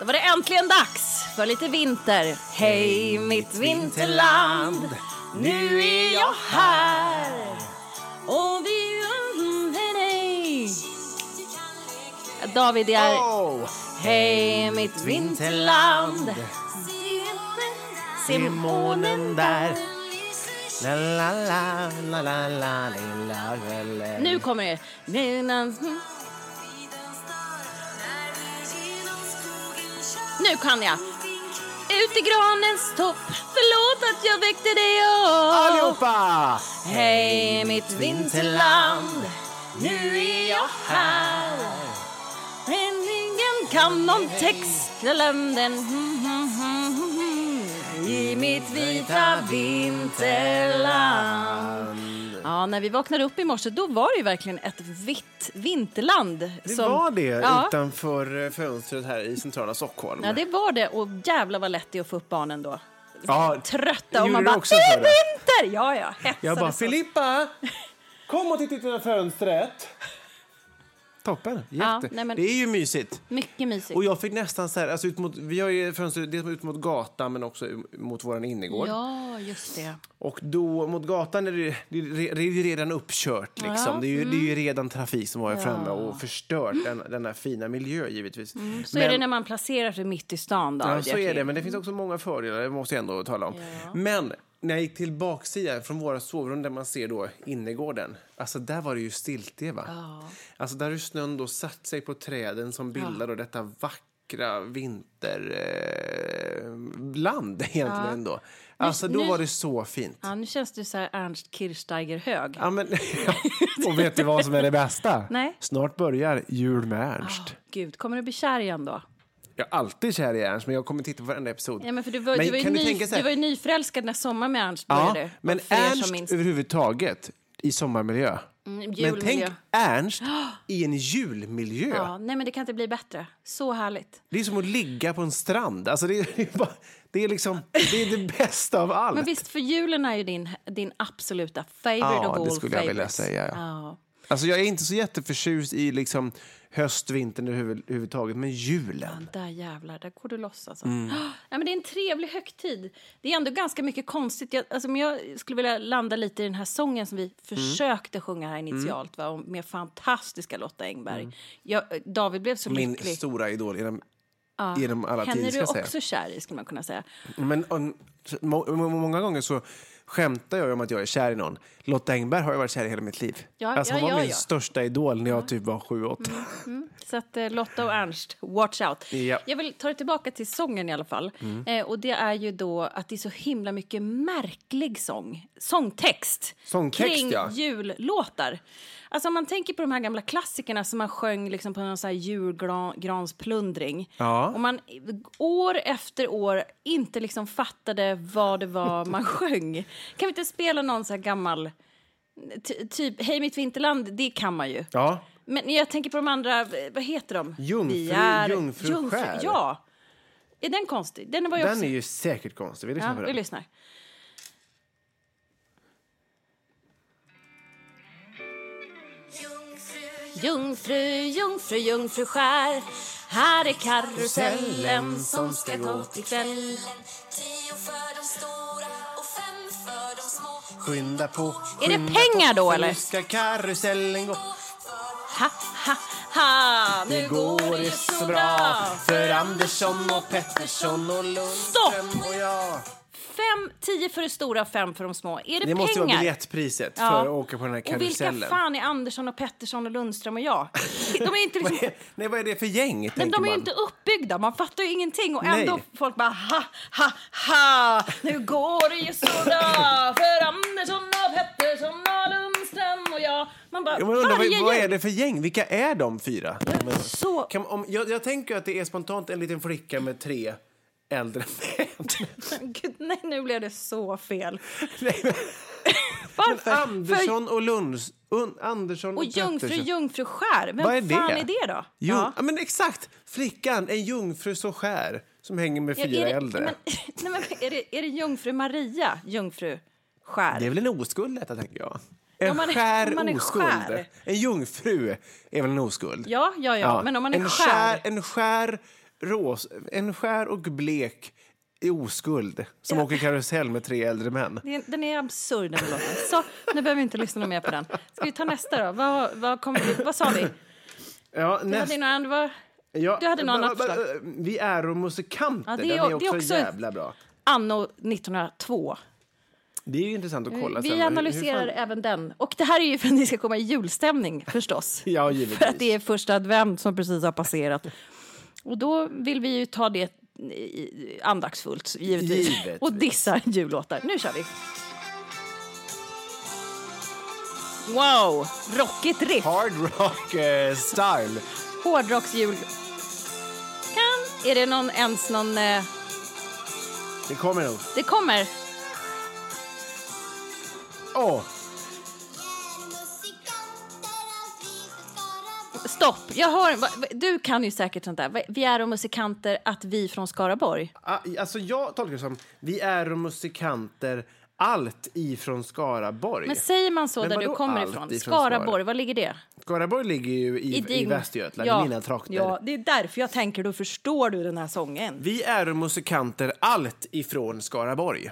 Då var det äntligen dags för lite vinter. Hej mitt vinterland, nu är jag här. Och vi... David, det är... Hej mitt vinterland. Se månen där. La, la, la, la, la, la, la, la, la. Nu kommer det. Nu kan jag. Ut i granens topp, förlåt att jag väckte dig upp. Allihopa! Hej mitt vinterland, nu är jag här. Men ingen kan någon text, glöm den. I mitt vita vinterland. Ja, när vi vaknade upp i morse då var det ju verkligen ett vitt vinterland. Det som- var det Ja. utanför eh, fönstret här i centrala Stockholm. Ja, det var det. Och jävlar vad lätt det är att få upp barnen då. Ja, Trötta och man bara, det är vinter! Ja, ja. Hetsade Jag bara, så. Filippa! Kom och titta ut genom fönstret. Toppen. Jätte. Ja, nej, men- Det är ju mysigt. Mycket mysigt. Och jag fick nästan så här, alltså ut mot, vi har ju fönster dels ut mot gatan men också mot våran innergård. Ja, just det. Och då mot gatan är det, det, är- det är ju redan uppkört liksom. Det, är ju, det är Mm. ju redan trafik som varit framme och förstört den, den här fina miljön givetvis. Mm, Så är det när man placerar sig mitt i stan. Då, Ja, så är det, men det finns också många fördelar, det måste jag ändå tala om. Men när jag gick till baksidan från våra sovrum där man ser då innergården, alltså där var det ju stiltje va? Alltså där har snön då satt sig på träden som bildar då detta vackra vinterland eh, egentligen då. Alltså då nu- var det så fint. Ja, nu känns du så här Ernst Kirchsteiger hög. Ja, men, och vet du vad som är det bästa? Nej. Snart börjar Jul med Ernst. Gud, kommer du bli kär igen då? Jag är alltid kär i Ernst, men jag kommer titta på varenda episod. Ja, men för du, var, Men du, var ju du ny, här- du var ju nyförälskad när Sommar med Ernst Ja, började. men er som Ernst överhuvudtaget i sommarmiljö. Mm, Men tänk Ernst i en julmiljö. Ja, nej, men det kan inte bli bättre. Så härligt. Det är som att ligga på en strand. Alltså det, är, det, är bara, det är liksom det, är det bästa av allt. Men visst, för julen är ju din, din absoluta favorite Ja, of all det skulle jag vilja favorites. säga, ja. Ja. Alltså jag är inte så jätteförtjust i liksom höst, vintern överhuvud- överhuvudtaget, men julen. Där jävlar, där går du loss alltså. Mm. Ja, men det är en trevlig högtid. Det är ändå ganska mycket konstigt. Jag, alltså, men jag skulle vilja landa lite i den här sången som vi Mm. försökte sjunga här initialt. Va? Och med fantastiska Lotta Engberg. Jag, David blev så Mm. Min lycklig. stora idol genom, genom alla Henne tider, är ska du jag säga. också kär i, skulle man kunna säga. Men um, må, må, många gånger så skämtar jag om att jag är kär i någon. Lotta Engberg har jag varit kär i hela mitt liv. Ja, alltså, hon ja, var ja, min största idol när jag typ var sju, åtta. Så att eh, Lotta och Ernst, watch out. Ja. Mm. Jag vill ta det tillbaka till sången i alla fall. Eh, och det är ju då att det är så himla mycket märklig sång. Sångtext. Sångtext, kring jullåtar. Alltså om man tänker på de här gamla klassikerna som man sjöng liksom på någon sån här julgransplundring. Ja. Och man år efter år inte liksom fattade vad det var man sjöng. Kan vi inte spela någon så här gammal... Ty- typ Hej mitt vinterland, det kan man ju. Ja. Men jag tänker på de andra, vad heter de? Jungfru- Vi är- Jungfruskär. Ja. Är den konstig? Den var ju Den också... är ju säkert konstig. Vi lyssnar Ja, på vi den. lyssnar. Jungfru, jungfru, jungfruskär Här är karusellen som ska gå till kväll Tio för de stora skynda på. Är det skynda pengar då, eller? Ska karusellen gå. Ha, ha, ha, nu Nu går det så bra för Andersson och Pettersson och Lundström och jag. Fem, tio för det stora, fem för de små. Är det, Det pengar? måste vara biljettpriset Ja. för att åka på den här Och vilka karusellen. fan är Andersson och Pettersson och Lundström och jag? De är inte liksom... Vad är, nej, vad är det för gäng? Men de är ju inte uppbyggda, man fattar ju ingenting och Nej. ändå folk bara ha, ha, ha, nu går det ju så bra för Andersson och Pettersson och Lundström och jag. Man bara, Jag undrar, vad, vad är det för gäng? Vilka är de fyra? Så, kan, om, jag, jag tänker att det är spontant en liten flicka med tre äldre män. gud, nej nu blev det så fel. Nej, men- Varför? Andersson och Lunds... Un, Andersson och, och jungfru, jungfruskär, vem Vad är fan det? är det då? Jung, Ja. ja. men exakt! Flickan, en jungfru så skär som hänger med Ja, fyra det, äldre. Men, nej, men, är, det, är det jungfru Maria, jungfru skär? Det är väl en oskuld detta, tänker jag. En Om man är- skär man är oskuld. skär. En jungfru är väl en oskuld? Ja, ja, ja, men om man är en skär. En skär, ros, en skär och blek i oskuld som Ja. åker karusell med tre äldre män. Det Den är absurd den låten. Så, nu behöver vi inte lyssna mer på den. Ska vi ta nästa då? Vad, vad, kom, vad sa vi? Ja, Du hade, någon, vad, ja, du hade ba- förslag. Vi är och musikanter, Ja, det är- den är det också, är också- jävla bra. anno 1902. Det är ju intressant att kolla sen. Vi Hur- analyserar hur fan- även den. Och det här är ju för att ni ska komma i julstämning förstås. Ja, givetvis. För att det är första advent som precis har passerat. Och då vill vi ju ta det andaktsfullt, givetvis. Givetvis. Och dissa jullåtar. Nu kör vi! Wow! Rockigt riff. Hard rock eh, style. Hårdrocksjul. Kan... Är det någon, ens någon... Eh, Det kommer nog. det kommer. Åh! Stopp. Jag hör... Du kan ju säkert sånt där. Vi är musikanter att vi från Skaraborg. Ah, Alltså jag tolkar det som vi är musikanter allt ifrån Skaraborg. Men säger man så Men där du kommer ifrån? ifrån Skaraborg, Skara? var ligger det? Skaraborg ligger ju i, i, din- Västergötland, ja, i mina trakter. Ja, det är därför jag tänker, då förstår du den här sången. Vi är musikanter allt ifrån Skaraborg.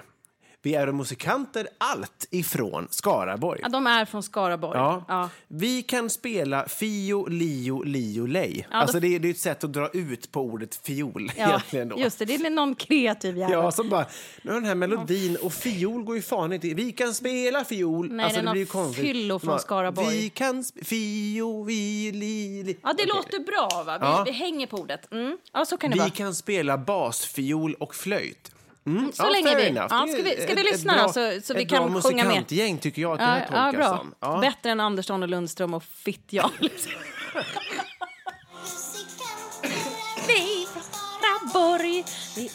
Vi är musikanter allt ifrån Skaraborg. Ja, de är från Skaraborg. Ja. Ja. Vi kan spela fio, lio, lio, lej. Ja, alltså då- det, är, det är ett sätt att dra ut på ordet fiol Ja, egentligen då. just det. Det är någon kreativ jävel. Ja, som bara, nu den här melodin och fiol går ju fan inte. Vi kan spela fiol. Nej, det är någon konstigt. fyllo från Skaraborg. Vi kan fio, vi, li, li. Ja, det Okej. låter bra. Va? Vi, Ja. vi hänger på ordet. Mm. Ja, så kan det Vi vara. kan spela basfiol och flöjt. Mm. Så länge fair vi- enough. ja, ska vi- ska vi ett- ett lyssna bra- så- så vi ett kan bra sjunga med? musikantgäng tycker jag att det Ja, här ja, tolkas bra. som. Ja. Bättre än Andersson och Lundström och Fittja. vi från Skaraborg, vi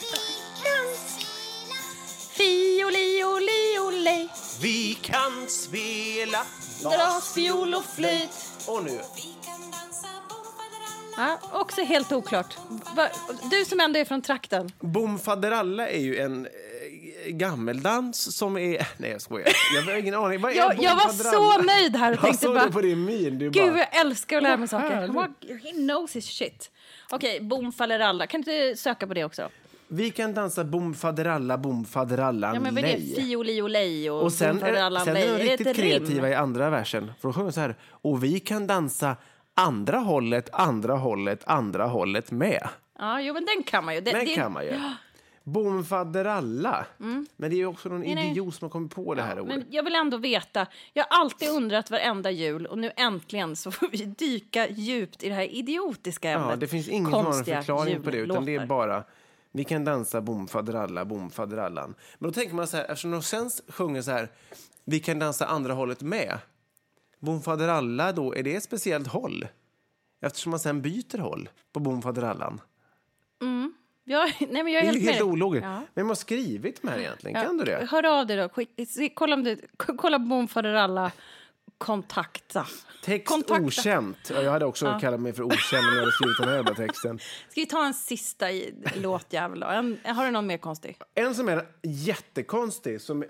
Fio, lio, lio, lej Vi kan spela Dras fiol och flöjt Och nu. Ja, Också helt oklart. Du som ändå är från trakten. Bom faderalla är ju en eh, gammeldans som är... Nej, jag skojar. Jag har ingen aning. Vad är Jag, jag var så nöjd här och Jag tänkte såg bara... på din min. Du Gud, bara, jag älskar att lära mig saker. He knows his shit. Okej, bom faller alla. Kan du söka på det också? Vi kan dansa bom faderalla, bom faderallan, Ja, men vad är det? lej. Fio, lio, lej och, Och sen är, sen lej. är de Är riktigt rim? kreativa i andra versen. För de sjunger så här. Och vi kan dansa andra hållet, andra hållet, andra hållet med. Ja, jo, men den kan man ju. Den det, kan man ju. Bom faderalla. Men det är ju också någon Nej, nej. idiot som har kommit på det här ordet. Men jag vill ändå veta. Jag har alltid undrat varenda jul och nu äntligen så får vi dyka djupt i det här idiotiska ämnet. Ja, det finns ingen Konstiga förklaring på det, utan det är bara vi kan dansa bom faderalla, bom faderallan. Men då tänker man så här, eftersom de sen sjunger så här, vi kan dansa andra hållet med. Bom faderalla då, är det ett speciellt håll? Eftersom man sen byter håll på bom faderallan. Ja, nej, men jag Det är är helt helt ologiskt. Ja. Vem har skrivit de här egentligen? Ja, Kan du det? Hör av dig då. Skick, kolla om du, kolla bom för alla. Kontakta. Text Kontakta. okänt. Ja, jag hade också kallat mig för okänd om jag hade skrivit den här jävla texten. Ska vi ta en sista låtjävel då? En, har du någon mer konstig? En som är jättekonstig, som, eh,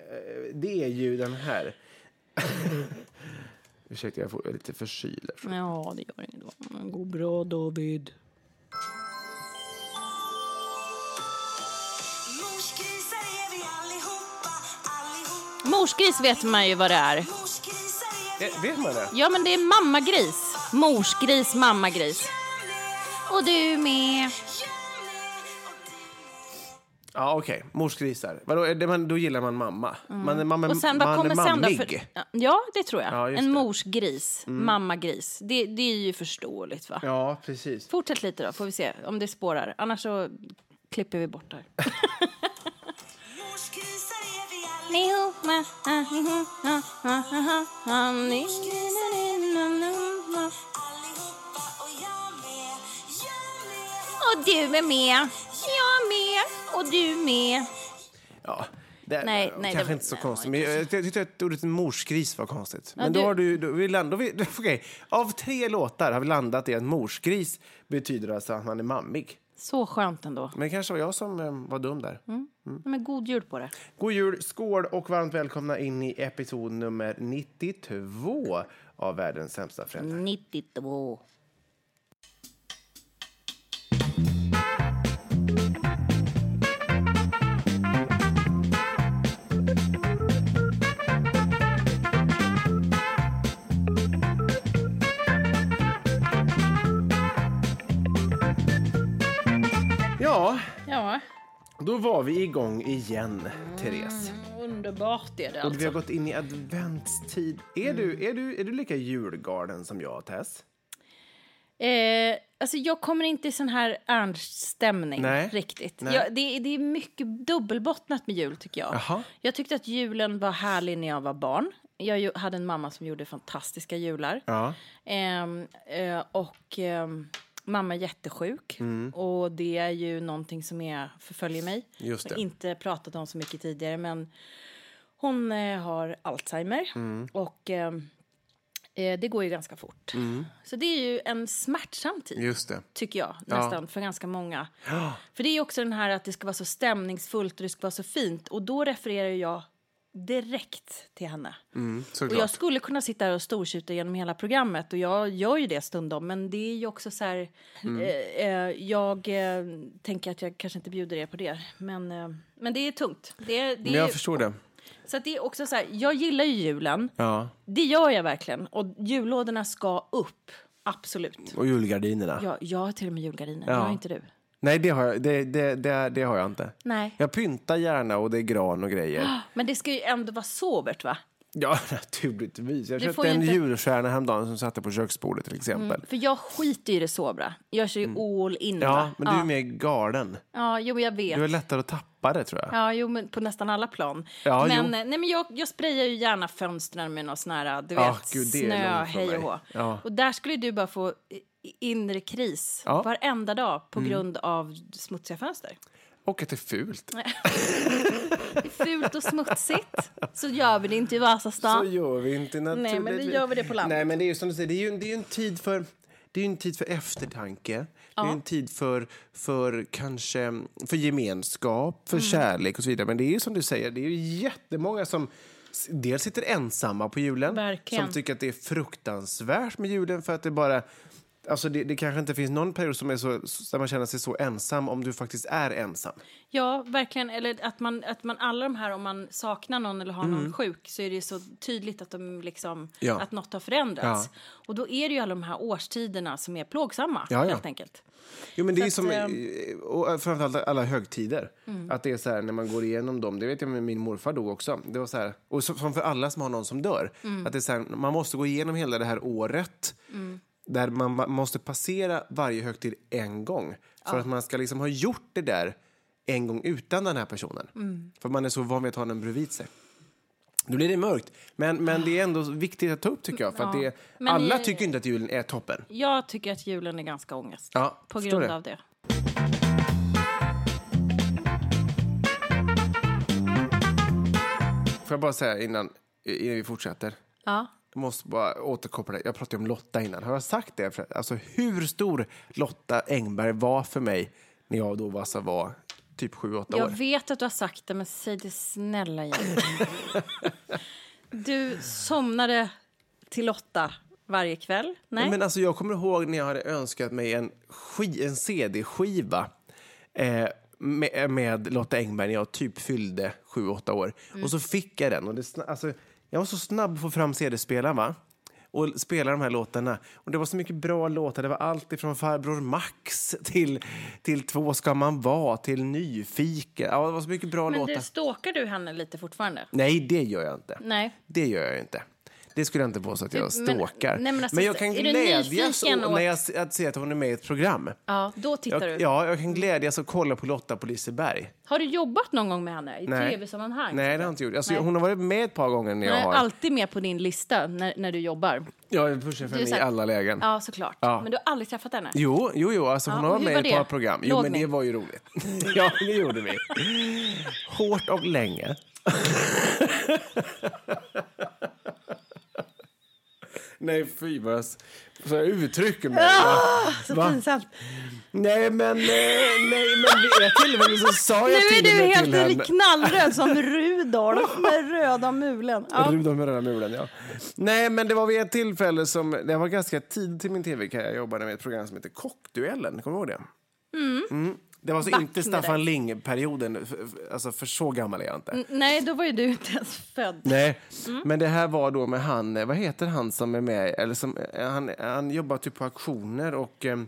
det är ju den här. Ursäkta, jag får lite förkyld. Ja, det gör inget. Det går bra, David. Är morsgris vet man ju vad det är. Eh, Vet man det? Ja, men det är mammagris. Morsgris, mammagris. Och du med. Ja, okej. Morsgrisar. Vadå, det man, då gillar man mamma. Man är, man är, Och sen, vad man kommer sen då? För, ja, det tror jag. Ja, en det. morsgris, mammagris. Det, det är ju förståeligt, va? Ja, precis. Fortsätt lite då, får vi se om det spårar. Annars så klipper vi bort med- Och du är med. Och du med. Ja. Det Nej, nej, kanske det- inte så nej, konstigt. Men jag, jag tyckte att ordet morsgris var konstigt. Men du- då har du... Då, vi land, då vi, okej. Av tre låtar har vi landat i att morsgris betyder alltså att man är mammig. Så skönt ändå. Men det kanske var jag som eh, var dum där. Men god jul på det. God jul, skål och varmt välkomna in i episod nummer 92 av Världens sämsta föräldrar. 92. Ja, då var vi igång igen, Therese. underbart är det Och vi har alltså. gått in i adventstid. Är, du, är, du, är du lika julgalen som jag, Tess? Eh, alltså jag kommer inte i sån här Ernst-stämning riktigt. Nej. Jag, det, är- det är mycket dubbelbottnat med jul tycker jag. Jaha. Jag tyckte att julen var härlig när jag var barn. Jag hade en mamma som gjorde fantastiska jular. Ja. Ehm, eh, och ehm, mamma är jättesjuk. Mm. Och det är ju någonting som är, förföljer mig. Just Jag har det. inte pratat om så mycket tidigare men hon eh, har Alzheimer. Mm. Och ehm, eh, det går ju ganska fort. Så det är ju en smärtsam tid Just det. tycker jag, nästan, för ganska många. Ja. För det är också den här att det ska vara så stämningsfullt och det ska vara så fint. Och då refererar jag direkt till henne. Mm, Och jag skulle kunna sitta här och stortjuta genom hela programmet och jag gör ju det stundom. Men det är ju också så här, Mm. eh, eh, jag eh, tänker att jag kanske inte bjuder er på det. Men, eh, men det är tungt. Det, är- det Men är, jag förstår det. så det är också så här, jag gillar ju julen. Ja. Det gör jag verkligen. Och jullådorna ska upp, absolut. Och julgardinerna. Jag, jag har till och med julgardiner, Ja. det har inte du. Nej, det har, jag, det, det, det, det har jag inte. Nej. Jag pyntar gärna och det är gran och grejer. Men det ska ju ändå vara sobert va? Ja, naturligtvis. Jag Det köpte en inte- julstjärna häromdagen som satte på köksbordet till exempel. För jag skiter i det sobra. Jag kör ju all in Mm. Ja, va? men du är ja. mer galen. ja, jo jag vet. Du är lättare att tappa det tror jag. Ja, jo, men på nästan alla plan. Ja, men jo. nej, men jag, jag sprayar ju gärna fönstren med någon sån här, du Ja, vet, gud, snö, hej och hå. Ja. Och där skulle du bara få i- inre kris Ja. Mm. varenda dag på grund av smutsiga fönster. Och att det är fult. Det är fult och smutsigt. Så gör vi det inte i Vasastan. Så gör vi inte naturligtvis. men det gör vi det på landet. Nej, men det är ju som du säger, det är ju, det är ju en tid för det är ju en tid för eftertanke. Det är en tid för, för kanske för gemenskap, Mm. för kärlek och så vidare. Men det är ju som du säger, det är ju jättemånga som dels sitter ensamma på julen. Verkligen. Som tycker att det är fruktansvärt med julen för att det bara Alltså det, det kanske inte finns någon period som är så, där man känner sig så ensam om du faktiskt är ensam. Ja, verkligen. Eller att man, att man alla de här, om man saknar någon eller har någon sjuk så är det så tydligt att, de liksom, Mm. Ja. att något har förändrats. Och då är det ju alla de här årstiderna som är plågsamma, Ja, ja. helt enkelt. Jo, men det är som, att, Mm. eh, och framförallt alla högtider. Att det är så här när man går igenom dem, det vet jag med min morfar dog också. Det var så här, och som för alla som har någon som dör. Mm. Att det är så här, man måste gå igenom hela det här året. Där man ma- måste passera varje högtid en gång. För att man ska liksom ha gjort det där en gång utan den här personen. Mm. För man är så van vid att ha den bredvid sig. Nu blir det mörkt, men, men det är ändå viktigt att ta upp tycker jag. För att Ja. det, Men alla i- tycker inte att julen är toppen. Jag tycker att julen är ganska ångest. Ja, på grund det. av det. Får jag bara säga innan, innan vi fortsätter. Ja. Jag måste bara återkoppla. Jag pratade om Lotta innan. Har jag sagt det? Alltså hur stor Lotta Engberg var för mig när jag då alltså var typ 7-8 Jag år. vet att du har sagt det, men säg det snälla igen. du somnade till Lotta varje kväll? Nej? Men alltså, jag kommer ihåg när jag hade önskat mig en, en CD-skiva eh, med, med Lotta Engberg när jag typ fyllde 7-8 år. Mm. Och så fick jag den. Och det, alltså, jag var så snabb att få fram CD-spelaren va? och spela de här låtarna. Och det var så mycket bra låtar. Det var allt ifrån Farbror Max till, till Två ska man vara till Nyfiken. Ja, det var så mycket bra Men låtar. du, stalkar du henne lite fortfarande? Nej, det gör jag inte. Nej. Det gör jag inte. Det skulle jag inte påstå att jag Men- stalkar. nej, men alltså, jag kan glädjas och, när jag att se att hon är med i ett program. Ja, då tittar Jag, du. ja, jag kan glädjas och kolla på Lotta på Liseberg. Har du jobbat någon gång med henne i tv-sammanhang? Nej, det har jag inte gjort. Alltså, Nej. Hon har varit med ett par gånger när jag Hon är har... alltid med på din lista när, när du jobbar. Jag pushar för henne i alla lägen. Ja, såklart. Ja. Men du har aldrig träffat henne? Jo, jo, jo alltså hon Ja, har varit med i ett par program. Jo, Låg men ni? det var ju roligt. ja, det gjorde vi. Hårt och länge. Nej, fy vad jag, så jag uttrycker mig. va? Så Va? pinsamt. Nej, men, eh, nej, men vid ett tillfälle så sa Nu jag är till och du med till helt henne... knallröd som Rudolf med röda mulen. Ja. Rudolf med röda mulen, ja. Nej, men det var vid ett tillfälle som... Det var ganska tidigt till min tv-karriär. Jag jobbade med ett program som heter Kockduellen. Kommer du ihåg det? Mm. Det var alltså Back inte Staffan. Ling-perioden. Alltså, för så gammal är jag inte. N- Nej, då var ju du inte ens född. Nej, Mm. men det här var då med han, eh, vad heter han som är med, eller som, eh, han, han jobbar typ på auktioner och eh,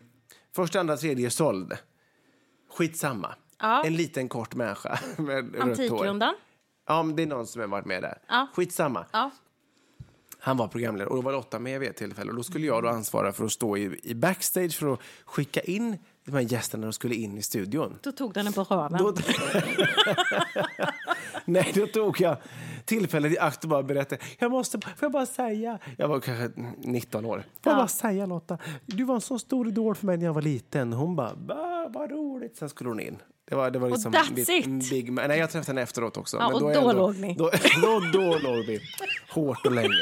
första, andra, tredje såld. Skitsamma. Ja. En liten kort människa med. Antikrundan. Ja, men det är någon som har varit med där. Ja. Skitsamma. Ja. Han var programledare och då var Lotta med vid ett tillfälle. Och då skulle jag då ansvara för att stå i, i backstage för att skicka in de här gästerna de skulle in i studion. Då tog den den på röven. Då... Nej, då tog jag tillfället i akt och bara berättade. Jag måste, får jag bara säga? Jag var kanske 19 år. Får jag Ja. bara säga Lotta? Du var en så stor idol för mig när jag var liten. Hon bara, "Va, vad roligt. Sen skulle hon in. Det var, det var liksom that's big- it? Big, man. Nej, jag träffade henne efteråt också. Ja, och är då ändå- låg ni. Då, då, då låg vi. Hårt och länge.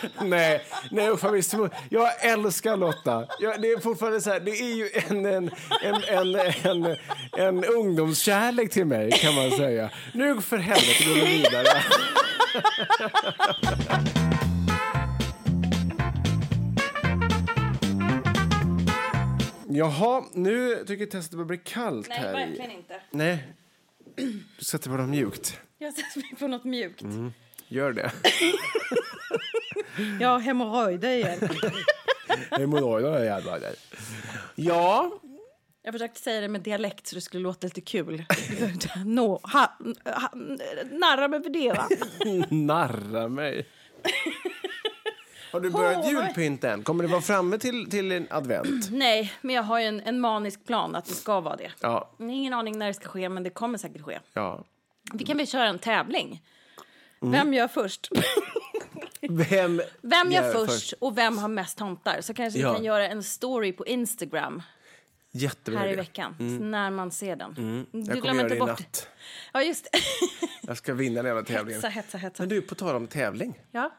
Nej, nej Jag älskar Lotta. Jag, det är fortfarande så här, det är ju en, en, en, en, en, en ungdomskärlek till mig kan man säga. Nu för helvete går vi vidare. Jaha, nu tycker jag testet börjar bli kallt Nej, här. i- verkligen inte. Nej. Du sätter på något mjukt. Jag sätter mig på något mjukt. Gör det. Jag har hemorrojder igen. Hemorrojder jävlar. Ja, Jag försökte säga det med dialekt så det skulle låta lite kul. Nå, ha, ha, narra mig för det, va? narra mig. Har du börjat Åh, julpynta än? Kommer det vara framme till, till en advent? Nej, men jag har ju en, en manisk plan att det ska vara det. Ja. Ingen aning när det ska ske, men det kommer säkert ske. ja. Vi kan väl köra en tävling? Mm. Vem gör först? Vem, Vem gör först och vem har mest tomtar? Så kanske Ja. vi kan göra en story på Instagram Jättebra här i veckan, när man ser den. Mm. Jag Du kommer glömmer göra det i bort... natt. Ja, just. Jag ska vinna den jävla tävlingen. hetsa, hetsa, hetsa. Men du, på tal om tävling. Ja.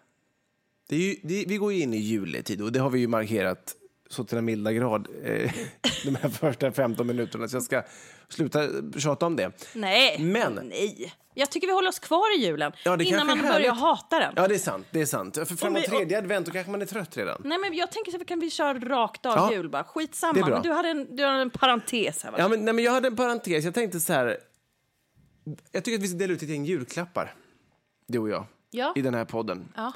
Det är ju, det, vi går ju in i juletid och det har vi ju markerat så till den milda grad eh, de här första 15 minuterna. Så jag ska sluta tjata om det. Nej, Men- nej. Jag tycker vi håller oss kvar i julen Ja, innan man börjar hata den. Ja, det är sant. Det är sant. För framåt vi- tredje advent då kanske man är trött redan. Nej, men jag tänker så kan vi köra rakt av Ja, jul bara. det är Skitsamma. bra. Men du hade en, du hade en parentes här va? Ja, men, nej, men jag hade en parentes. Jag tänkte så här. Jag tycker att vi ska dela ut ett gäng julklappar, du och jag, Ja. i den här podden. Jaha.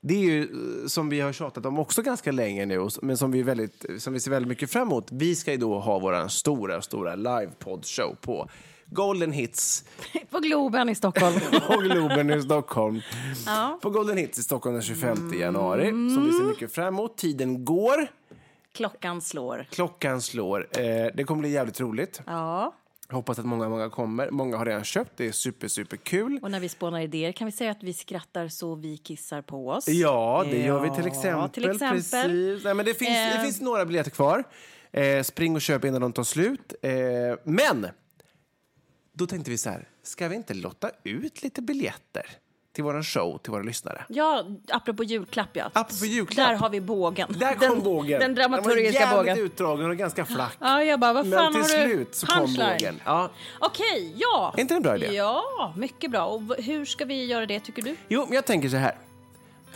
Det är ju eh, som vi har tjatat om också ganska länge nu, men som vi, väldigt, som vi ser väldigt mycket fram emot. Vi ska ju då ha vår stora, stora livepodd-show på Golden Hits På Globen i Stockholm. på Globen i Stockholm. Ja. På Golden Hits i Stockholm den 25 januari, som vi ser mycket fram emot. Tiden går, Klockan slår. klockan slår. Eh, det kommer bli jävligt roligt. Ja. Hoppas att många, många kommer. Många har redan köpt. Det är super, super kul. Och när vi spånar idéer kan vi säga att vi skrattar så vi kissar på oss. Ja, det gör vi till exempel. till exempel. Precis. Nej, men det, finns, det Eh. finns några biljetter kvar. Eh, spring och köp innan de tar slut. Eh, men då tänkte vi så här, ska vi inte lotta ut lite biljetter till vår show, till våra lyssnare? Ja, apropå julklapp ja. Apropå julklapp. Där har vi bågen. Där kom den, bågen. Den dramaturgiska Den var bågen. utdragen och ganska flack. Ja, jag bara, vad Men fan till har du? slut så kom Punchline. bågen. Ja. Okej, ja. Är inte det en bra idé? Ja, mycket bra. Och hur ska vi göra det tycker du? Jo, men jag tänker så här.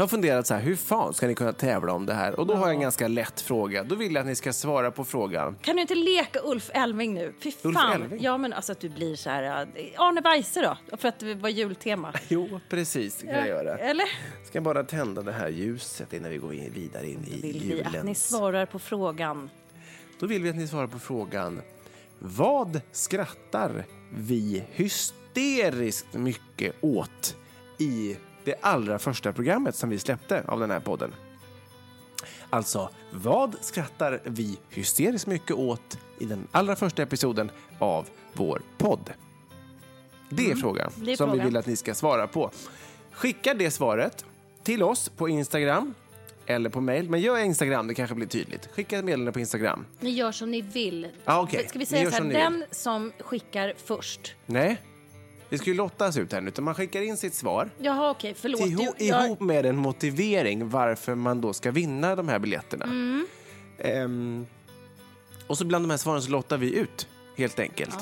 Har funderat så här, hur fan ska ni kunna tävla om det här? Och då har jag en ganska lätt fråga. Då vill jag att ni ska svara på frågan. Kan du inte leka Ulf Elving nu? Fy Ulf fan. Elving? Ja, men alltså att du blir så här... äh, Arne Weise då? För att det var jultema. Jo, precis, det kan jag göra. Eller? Ska bara tända det här ljuset innan vi går in, vidare in i Vill vi att ni julens. svarar på frågan? Då vill vi att ni svarar på frågan. Vad skrattar vi hysteriskt mycket åt i det allra första programmet som vi släppte av den här podden? Alltså, vad skrattar vi hysteriskt mycket åt i den allra första episoden av vår podd? Det är frågan Mm, det är som vi frågan. vill att ni ska svara på. Skicka det svaret till oss på Instagram eller på mail. Men gör Instagram, det kanske blir tydligt. Skicka meddelande på Instagram. Ni gör som ni vill. Ja, okej. Ska vi säga så här, som den som skickar först. Nej, det ska ju lottas ut här nu. Utan man skickar in sitt svar Jaha, okej, förlåt. ihop, jag- ihop med en motivering varför man då ska vinna de här biljetterna. Mm. Ehm, och så bland de här svaren så lottar vi ut, helt enkelt.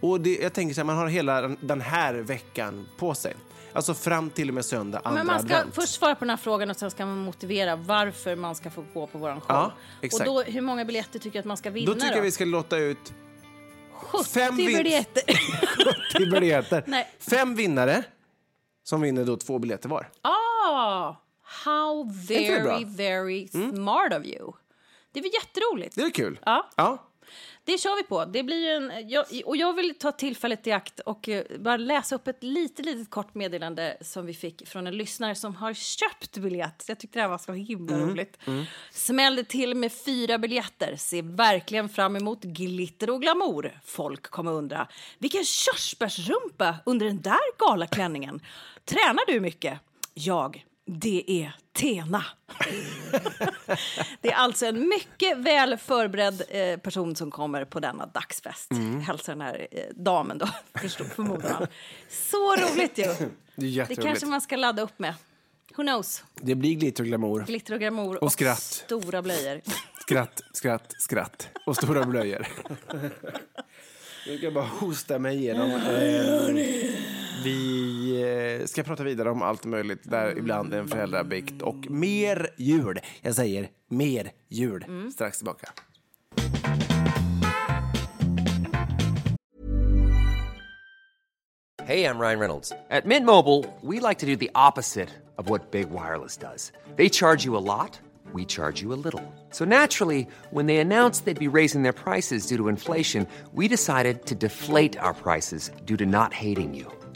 Och det, jag tänker så här, man har hela den- här veckan på sig. Alltså fram till och med söndag, andra Men man ska advent. först svara på den här frågan och sen ska man motivera varför man ska få gå på våran show. Ja, exakt. Och då, hur många biljetter tycker du att man ska vinna Då tycker jag vi ska lotta ut 70 fem vin- biljetter. 10 biljetter. Nej. Fem vinnare som vinner då två biljetter var. ah, how? Mm. very, very smart of you. Det väl jätteroligt? Det är kul. Ja. ja. Det kör vi på. Det blir en, jag, och jag vill ta tillfället i akt och eh, bara läsa upp ett litet, litet kort meddelande som vi fick från en lyssnare som har köpt biljett. Jag tyckte det här var så himla roligt. Smällde till med fyra biljetter. Ser verkligen fram emot glitter och glamour. Folk kommer undra, vilken körsbärsrumpa under den där galaklänningen. Tränar du mycket? Jag. Det är Tena. Det är alltså en mycket väl förberedd eh, person som kommer på denna dagsfest. Mm. Hälsar den här eh, damen då, man. Så roligt ju! Det är Det kanske man ska ladda upp med. Who knows? Det blir glitter och glamour. Glitter och glamour Och skratt. stora blöjor. Skratt, skratt, skratt. Och stora blöjor. Jag bara hosta mig igenom. Vi eh, ska prata vidare om allt möjligt. Där ibland en föräldrabikt och mer jul. Jag säger mer jul. Strax tillbaka. Hey, I'm Ryan Reynolds. At Mint Mobile, we like to do the opposite of what Big Wireless does. They charge you a lot, we charge you a little. So naturally, when they announced they'd be raising their prices due to inflation, we decided to deflate our prices due to not hating you.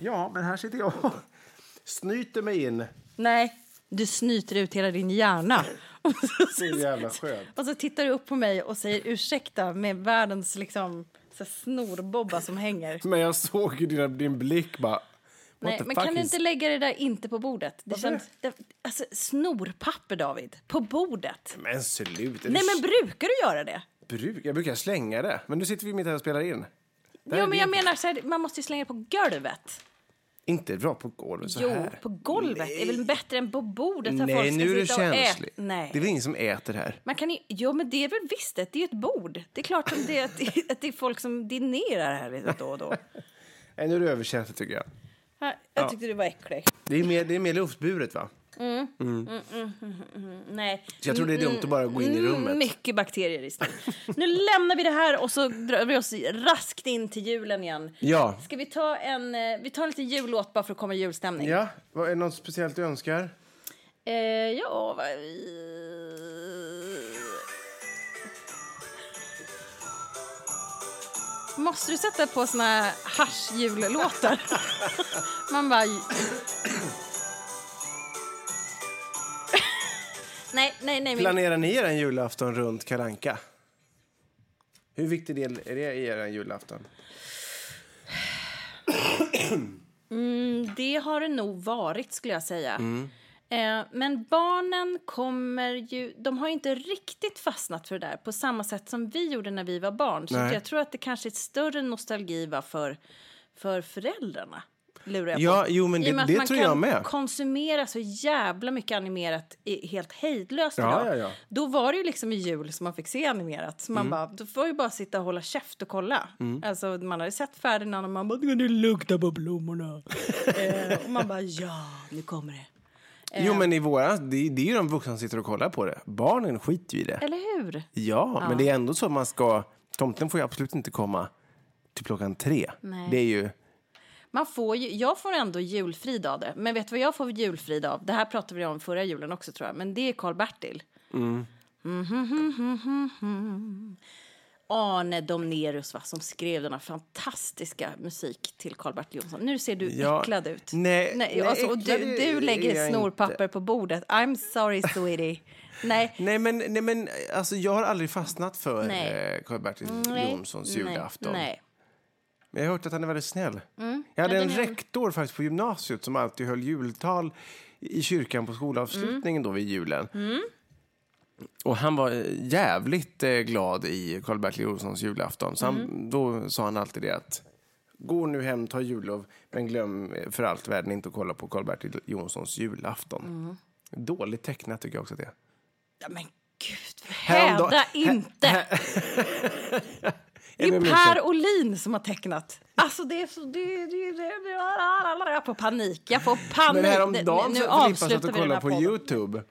Ja, men här sitter jag och snyter mig in. Nej, du snyter ut hela din hjärna. Så jävla skönt. Och så tittar du upp på mig och säger ursäkta med världens liksom så snorbobba som hänger. Men jag såg ju din, din blick bara... Nej, men kan du inte lägga det där inte på bordet? Det känns, det, alltså, snorpapper, David. På bordet. Men sluta. Nej, men brukar du göra det? Bruk, jag brukar slänga det. Men nu sitter vi mitt här och spelar in. Jo, men jag menar så här, man måste ju slänga det på golvet. Inte bra på golvet så Jo, här. på golvet är väl bättre än på bordet Nej, folk ska nu är det sitta och ä- känsligt. Nej. Det är väl ingen som äter här? Man kan ju, jo, men det är väl visst det. Det är ju ett bord. Det är klart att det, att att det är folk som dinerar här lite då och då. Nej, nu är det överkänsligt tycker jag. Jag tyckte det var äckligt. Det är mer, det är mer luftburet va? Nej. Så jag tror det är dumt att bara gå in i rummet. Mm, Mycket bakterier i stället. Nu lämnar vi det här och så drar vi oss raskt in till julen igen. Ja. Ska vi ta en, eh, vi tar en liten jullåt bara för att komma i julstämning? Ja, vad, är det något speciellt du önskar? Eh, ja, vad... Måste du sätta på såna här haschjullåtar? Man bara... nej, nej, nej. Planerar ni er en julafton runt Kalanka? Hur viktig del är det i er julafton? Det har det nog varit, skulle jag säga. Mm. Eh, men barnen kommer ju... De har ju inte riktigt fastnat för det där på samma sätt som vi gjorde när vi var barn. Så jag tror att det kanske är ett större nostalgi för, för föräldrarna. Lurar jag Ja, på. jo, men I det- och med att det man tror kan jag med. konsumera så jävla mycket animerat i, helt hejdlöst Ja, idag. ja, ja. Då var det ju liksom i jul som man fick se animerat. Så man Mm. bara, då får ju bara sitta och hålla käft och kolla. Alltså man hade sett Ferdinand och man bara, det luktar på blommorna. eh, och man bara, ja, nu kommer det. Jo, men i våra, det, det är ju de vuxna som sitter och kollar på det. Barnen skiter ju i det. Eller hur? Ja, men det är ändå så att man ska... Tomten får ju absolut inte komma till klockan tre. Nej. Det är ju... Man får ju, jag får ändå julfrid av det. Men vet du vad jag får julfrid av? Det här pratade vi om förra julen också tror jag. Men det är Karl-Bertil. Mm. Arne Domnerus va, som skrev denna fantastiska musik till Karl-Bertil Jonsson. Nu ser du Ja, äcklad ut. nej, nej, nej, alltså, och äcklad du, du lägger snorpapper inte. på bordet. I'm sorry sweetie. nej, Nej, men, nej, men alltså, jag har aldrig fastnat för Nej. eh, Karl-Bertil nej, Jonssons nej, julafton. Nej. Men jag har hört att han är väldigt snäll. Jag hade Mm. Ja, en rektor faktiskt på gymnasiet som alltid höll jultal i kyrkan på skolavslutningen då vid julen. Mm. Och han var eh, jävligt eh, glad i Karl-Bertil Jonssons julafton. Så han, Mm. då sa han alltid det att gå nu hem, ta jullov, men glöm eh, för allt världen inte att kolla på Karl-Bertil Jonssons julafton. Mm. Dåligt tecknat tycker jag också att det är. Ja, men gud, Häromdag- häda inte! Det är Jag. Per Olin som har tecknat. Alltså det är så... Det, det, det, jag får panik. Jag får panik. Men häromdagen nu så avslutar och vi den här kollade på. Youtube.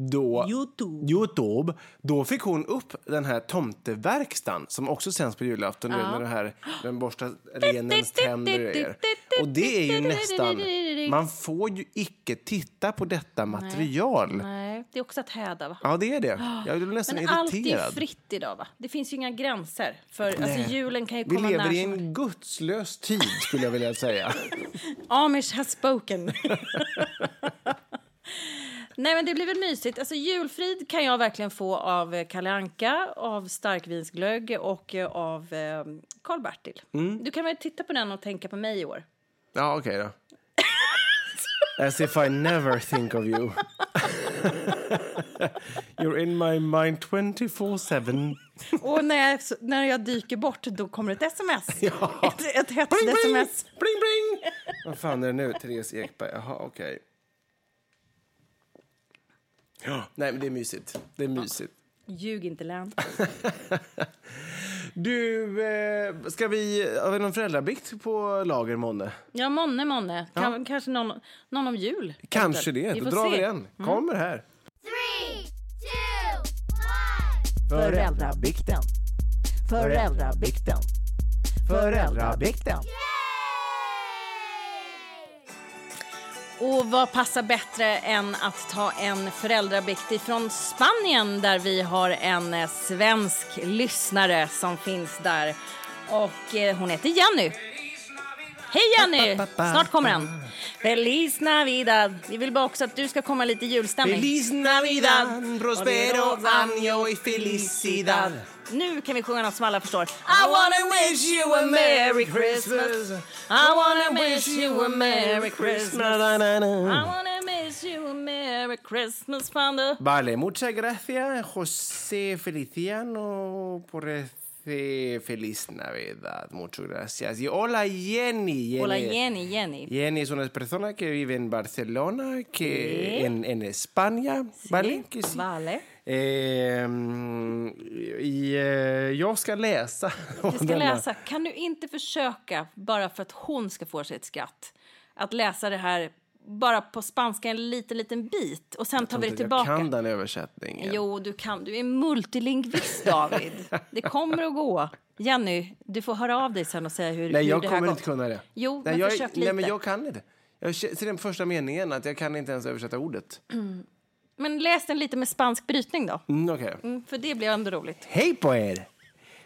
Då, Youtube. Youtube. Då fick hon upp den här tomteverkstan som också sänds på julafton. Ja. Med det här, den borstar renens tänder och grejer. Och det är ju nästan... Man får ju icke titta på detta material. Nej, det är också att häda va? Ja, det är det. Jag blir nästan Men allt är irriterad. fritt idag va? Det finns ju inga gränser. För alltså, julen kan ju Vi komma lever när i en gudslös tid, skulle jag vilja säga. Amish has spoken. Nej men det blir väl mysigt. Alltså julfrid kan jag verkligen få av eh, Kalle Anka, av starkvinsglögg och eh, av eh, Karl-Bertil. Mm. Du kan väl titta på den och tänka på mig i år. Ja, okej då. As if I never think of you. You're in my mind 24-7. Och när jag, när jag dyker bort då kommer ett sms. Ja. Ett, ett hett Bling, bling! sms. Bling, bling! Vad fan är det nu? Therese Ekberg. Jaha, okej. Ja, nej, men det är mysigt. Det är mysigt. Ljug inte län. Du, eh, ska vi... Har vi någon föräldrabikt på lager, månne? Ja, månne, månne. Kan, Kanske någon, någon om jul. Kanske det. Vi Då får drar vi se. den. Kommer här. Three, two, one. Föräldrabikten. Föräldrabikten. Föräldrabikten. Och vad passar bättre än att ta en föräldrabikt ifrån Spanien där vi har en eh, svensk lyssnare som finns där. Och eh, hon heter Jenny. Hej Jenny! Snart kommer den. Feliz Navidad. Vi vill bara också att du ska komma lite i julstämning. Feliz Navidad, prospero año y felicidad. Nu kan vi sjunga något som alla förstår. I wanna wish you a Merry Christmas. I wanna wish you a Merry Christmas. I na. wanna wish you a Merry Christmas the... Vale, muchas gracias, José Feliciano, por eh, feliz Navidad. Muchas gracias. Y hola Jenny. Jenny. Hola Jenny, Jenny. Jenny es una persona que vive en Barcelona, que en, en España, ¿vale? Que sí. Vale. Eh, y, eh, jag ska läsa. Du ska läsa. Kan du inte försöka, bara för att hon ska få sig ett skratt, att läsa det här bara på spanska en liten, liten bit och sen tar vi det tillbaka. Jag kan den översättningen. Jo, du kan. Du är multilingvist, David. det kommer att gå. Jenny, du får höra av dig sen och säga hur, Nej, hur jag det här kommer inte kunna det. Jo, nej, men jag, försök nej, lite. men jag kan inte. Jag ser den första meningen att jag kan inte ens översätta ordet. Men läs den lite med spansk brytning då. Mm, okej. Mm, för det blir ändå roligt. Hej på er!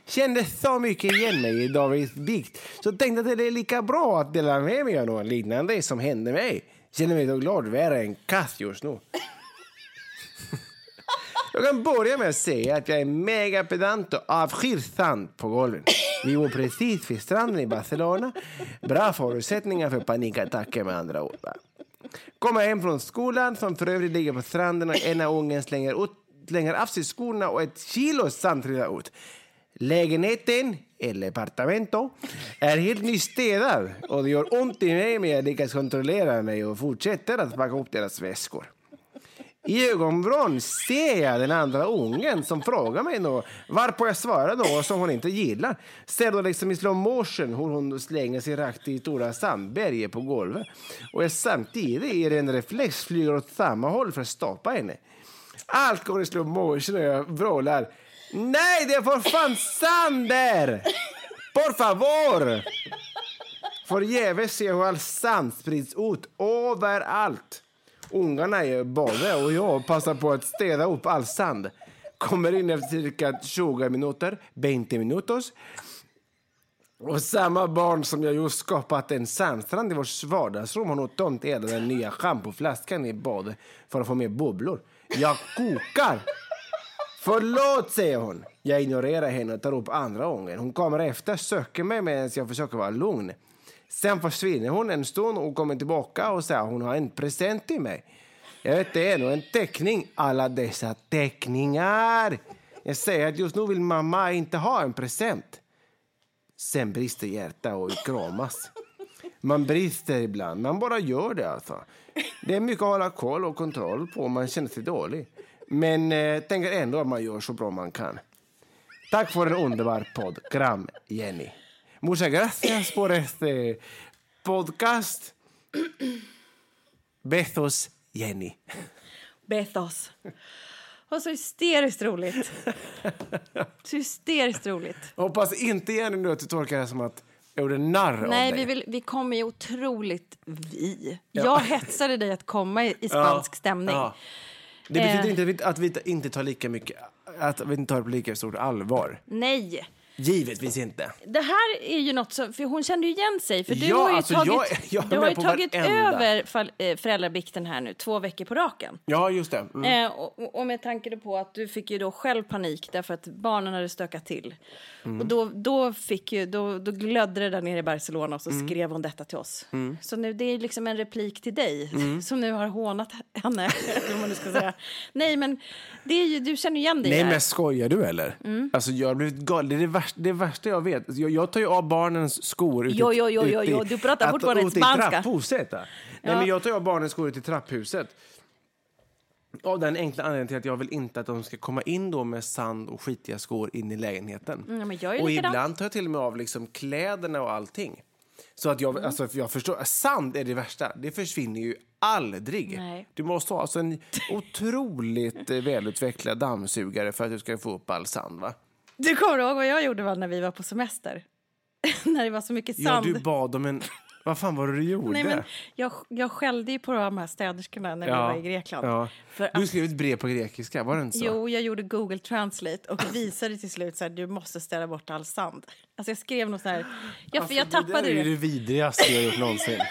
Kände så mycket igen mig i Davids dikt så tänkte att det är lika bra att dela med mig av något liknande som hände mig. Känner mig så glad värre än kass katt just nu. Jag kan börja med att säga att jag är mega pedant och avskyr sand på golven. Vi bor precis vid stranden i Barcelona. Bra förutsättningar för panikattacker med andra ord. Kommer hem från skolan, som för övrigt ligger på stranden och ena ungen slänger, ut, slänger av sig skorna och ett kilo sand trillar ut. Lägenheten, eller apartamento, är helt nystädad och det gör ont i mig men jag lyckas kontrollera mig och fortsätter att packa upp deras väskor. I ögonvrån ser jag den andra ungen som frågar mig något, varpå jag svarar något som hon inte gillar. Ser då liksom i slow motion hur hon slänger sig rakt i stora sandberget på golvet. Och jag samtidigt i en reflex flyger åt samma håll för att stoppa henne. Allt går i slow motion och jag vrålar. Nej, det är för fan sand där! Por favor! Förgäves ser hur all sand sprids ut överallt. Ungarna är både och jag passar på att städa upp all sand. Kommer in efter cirka 20 minuter, 20 minuter. Och samma barn som jag just skapat en sandstrand i vårt vardagsrum har nu tömt hela den nya schampoflaskan i badet för att få mer bubblor. Jag kokar! Förlåt, säger hon. Jag ignorerar henne och tar upp andra gången. Hon kommer efter, söker mig medan jag försöker vara lugn. Sen försvinner hon en stund och kommer tillbaka och säger att hon har en present till mig. Jag vet, det är nog en teckning. Alla dessa teckningar! Jag säger att just nu vill mamma inte ha en present. Sen brister hjärtat och vi kramas. Man brister ibland, man bara gör det alltså. Det är mycket att hålla koll och kontroll på, man känner sig dålig. Men eh, tänker ändå att man gör så bra man kan. Tack för en underbar podd. Kram, Jenny. Muchas gracias por este podcast. Besos, Jenny. Bethos. Och så hysteriskt roligt. Så hysteriskt roligt. Hoppas inte Jenny nu att du tolkar det som att jag gjorde narr av Nej, dig. vi, vill, vi kommer ju otroligt... Vi? Jag hetsade dig att komma i, i spansk stämning. Ja. Det betyder Eh. inte att vi, att vi inte tar lika mycket, att vi inte tar det på lika stort allvar. Nej. Givetvis inte. Det här är ju något som, för hon kände ju igen sig, för du Ja, har ju alltså, tagit, jag- jag du har ju tagit över eh, föräldrabikten här nu, två veckor på raken. Ja, just det. Mm. Eh, och, och med tanke på att du fick ju då själv panik därför att barnen hade stökat till. Mm. Och då, då, fick ju, då, då glödde det där nere i Barcelona och så Mm. skrev hon detta till oss. Så nu, det är liksom en replik till dig Mm. som nu har hånat henne. vad man nu ska säga. Nej, men det är ju, du känner ju igen dig Nej, här. men skojar du eller? Mm. Alltså, jag har blivit galen. Det är det värsta, det värsta jag vet. Jag, jag tar ju av barnens skor ute, Jo, jo, jo, jo, i- jo. Du pratar att- fortfarande ute i spanska. trapphuset. då. Nej, Ja. men jag tar av barnens skor ute i trapphuset. Av den enkla anledningen till att jag vill inte att de ska komma in då med sand och skitiga skor in i lägenheten. Mm, och ibland tar jag till och med av liksom kläderna och allting. Så att Mm. jag, alltså, för jag förstår, sand är det värsta. Det försvinner ju aldrig. Nej. Du måste ha alltså en otroligt eh, välutvecklad dammsugare för att du ska få upp all sand. Va? Du kommer ihåg vad jag gjorde va, när vi var på semester? när det var så mycket Ja, sand. du bad om en... Vad fan var det du gjorde? Nej, men jag, jag skällde ju på de här städerskorna när vi var i Grekland. Ja. För Du att, skrev ett brev på grekiska, var det inte så? jo, jag gjorde Google Translate och visade till slut så här, du måste ställa bort all sand. Alltså jag skrev något så här, ja, jag Alltså, tappade det. där är det. vidrigaste jag gjort någonsin.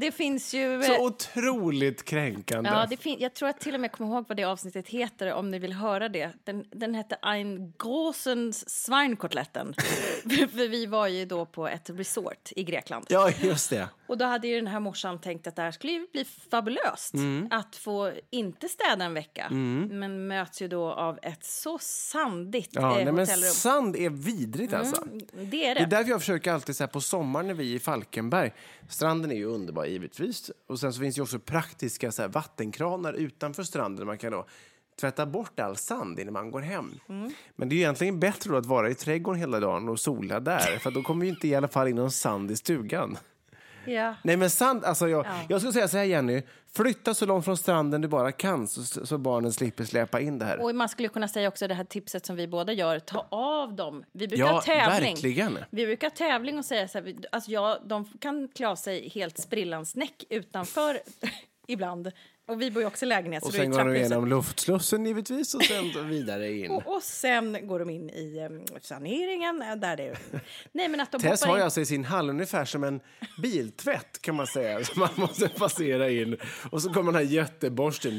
Det finns ju... Så eh, otroligt kränkande. Ja, det fin- jag tror att till och med kommer ihåg vad det avsnittet heter om ni vill höra det. Den, den hette Ein großens Schweinkoteletten. för vi var ju då på ett resort i Grekland. Ja, just det. Och då hade ju den här morsan tänkt att det här skulle bli fabulöst. Mm. Att få inte städa en vecka. Men möts ju då av ett så sandigt Ja, eh, nej, men hotellrum. Mm, sand är vidrigt alltså. Det är Det är det. därför jag försöker alltid så här på sommaren när vi är i Falkenberg. Stranden är ju underbar givetvis. Och sen så finns det ju också praktiska så här, vattenkranar utanför stranden. Man kan då tvätta bort all sand innan man går hem. Mm. Men det är egentligen bättre att vara i trädgården hela dagen och sola där. För då kommer ju inte i alla fall in någon sand i stugan. Ja. Nej men sand, alltså jag, jag skulle säga så här Jenny. Flytta så långt från stranden du bara kan så, så barnen slipper släpa in det här. Och man skulle kunna säga också det här tipset som vi båda gör, ta av dem. Vi brukar Ja, tävling. verkligen. Vi brukar tävling och säga så här, alltså ja, de kan klä av sig helt sprillans-näck utanför ibland. Och vi bor ju också i lägenhet. och så sen går de igenom luftslussen givetvis och sen vidare in. Och, och sen går de in i um, saneringen. eh, Där det är. Nej, men att de Tess har in. ju alltså i sin hall ungefär som en biltvätt kan man säga. Så man måste passera in. Och så kommer den här jätteborsten.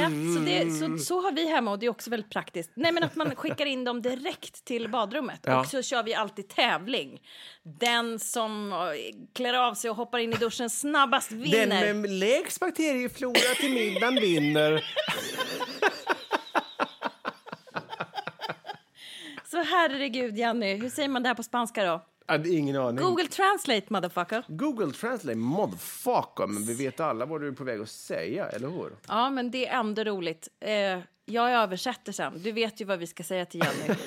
Ja, så, det, så, så har vi hemma och det är också väldigt praktiskt. Nej, men att man skickar in dem direkt till badrummet. Ja. Och så kör vi alltid tävling. Den som eh, klär av sig och hoppar in i duschen snabbast vinner. Den med lägst bakterieflora till middagen vinner. Så herregud, Jenny, hur säger man det här på spanska då? Ingen aning. Google Translate, motherfucker. Google Translate, motherfucker. Men vi vet alla vad du är på väg att säga, eller hur? Ja, men det är ändå roligt. Eh, jag översätter sen. Du vet ju vad vi ska säga till Jenny.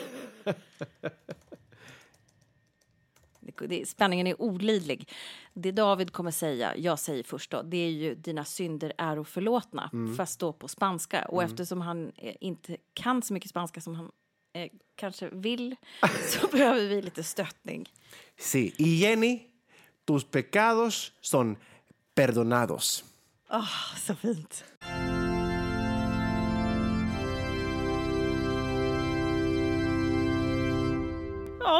Det- det, spänningen är olidlig. Det David kommer säga, jag säger först då, det är ju dina synder är förlåtna, fast då på spanska. Och eftersom han eh, inte kan så mycket spanska som han eh, kanske vill, så behöver vi lite stöttning. Sí, y Jenny, tus pecados son perdonados. Så fint.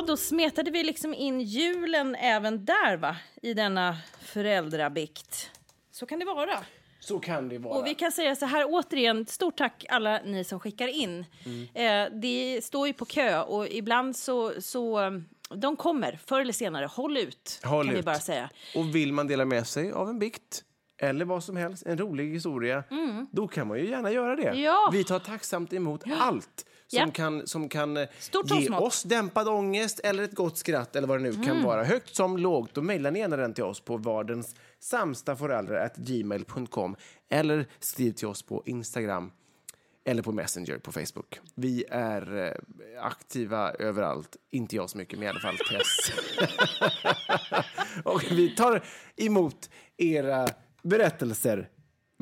Ja, då smetade vi liksom in julen även där, va? I denna föräldrabikt. Så kan det vara. Så kan det vara. Och vi kan säga så här återigen, stort tack alla ni som skickar in. Eh, det står ju på kö och ibland så, så de kommer förr eller senare. Håll ut, Håll kan vi ut. bara säga. Och vill man dela med sig av en bikt eller vad som helst, en rolig historia, då kan man ju gärna göra det. Mm. Ja. Vi tar tacksamt emot allt som Ja. kan, som kan eh, Stort ge oss dämpad ångest eller ett gott skratt eller vad det nu Mm. kan vara. Högt som lågt, då mejlar ni gärna den till oss på vardens gmail.com eller skriv till oss på Instagram eller på Messenger på Facebook. Vi är eh, aktiva överallt. Inte jag så mycket, men i alla fall Tess. och vi tar emot era berättelser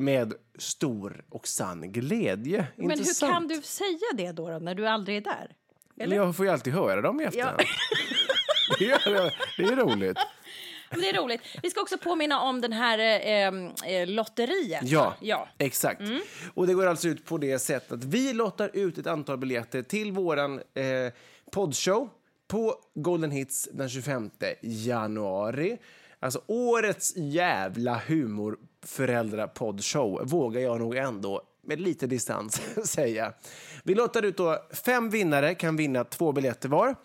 med stor och sann glädje. Men hur Intressant. kan du säga det då, då när du aldrig är där? Men jag får ju alltid höra dem i efterhand. det, är, det är roligt. Men det är roligt. Vi ska också påminna om den här eh, eh, lotteriet. Ja, ja. exakt. Och det går alltså ut på det sättet att vi lottar ut ett antal biljetter till våran eh, poddshow på Golden Hits den 25 januari. Alltså årets jävla humor föräldrapoddshow vågar jag nog ändå med lite distans säga. Vi lottar ut då fem vinnare, kan vinna två biljetter var.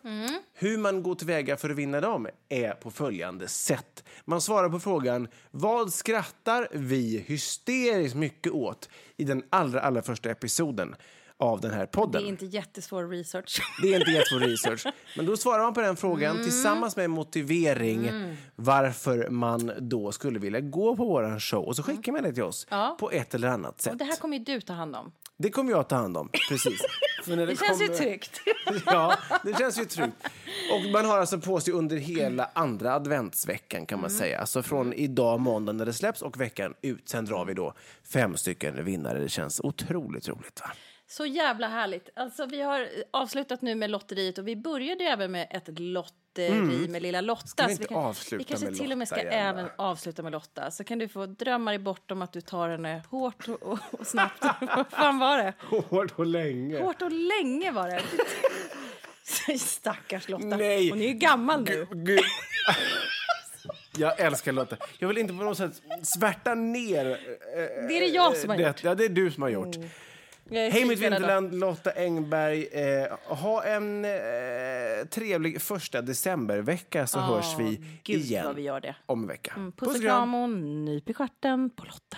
Hur man går tillväga för att vinna dem är på följande sätt. Man svarar på frågan vad skrattar vi hysteriskt mycket åt i den allra, allra första episoden av den här Det podden. är inte jättesvår research. Det är inte jättesvår research. Men då svarar man på den frågan Mm. tillsammans med en motivering varför man då skulle vilja gå på våran show. Och så skickar man det till oss Ja. på ett eller annat sätt. Och det här kommer ju du ta hand om. Det kommer jag ta hand om, precis. När Det känns ju kommer- tryggt. Ja, det känns ju tryggt. Och man har alltså på sig under hela andra adventsveckan kan man Mm. säga. Alltså från idag måndag när det släpps och veckan ut. Sen drar vi då fem stycken vinnare. Det känns otroligt roligt va? Så jävla härligt. Alltså, vi har avslutat nu med lotteriet och vi började även med ett lotteri med lilla Lotta. Mm. vi inte kan, avsluta vi kanske med till och med ska även avsluta med Lotta. Så kan du få drömmar i bortom att du tar henne hårt och, och, och snabbt. Vad fan var det? Hårt och länge. Hårt och länge var det. Stackars Lotta. Nej. Hon är ju gammal nu. Gud. Jag älskar Lotta. Jag vill inte på något sätt svärta ner eh, Det är det jag som har det. gjort. Ja, det är du som har gjort. Är Hej mitt då. vinterland, Lotta Engberg. Eh, ha en eh, trevlig första decembervecka så hörs vi Gud igen vad vi gör det. om en vecka. Mm, Puss och kram och nyp i stjärten på Lotta.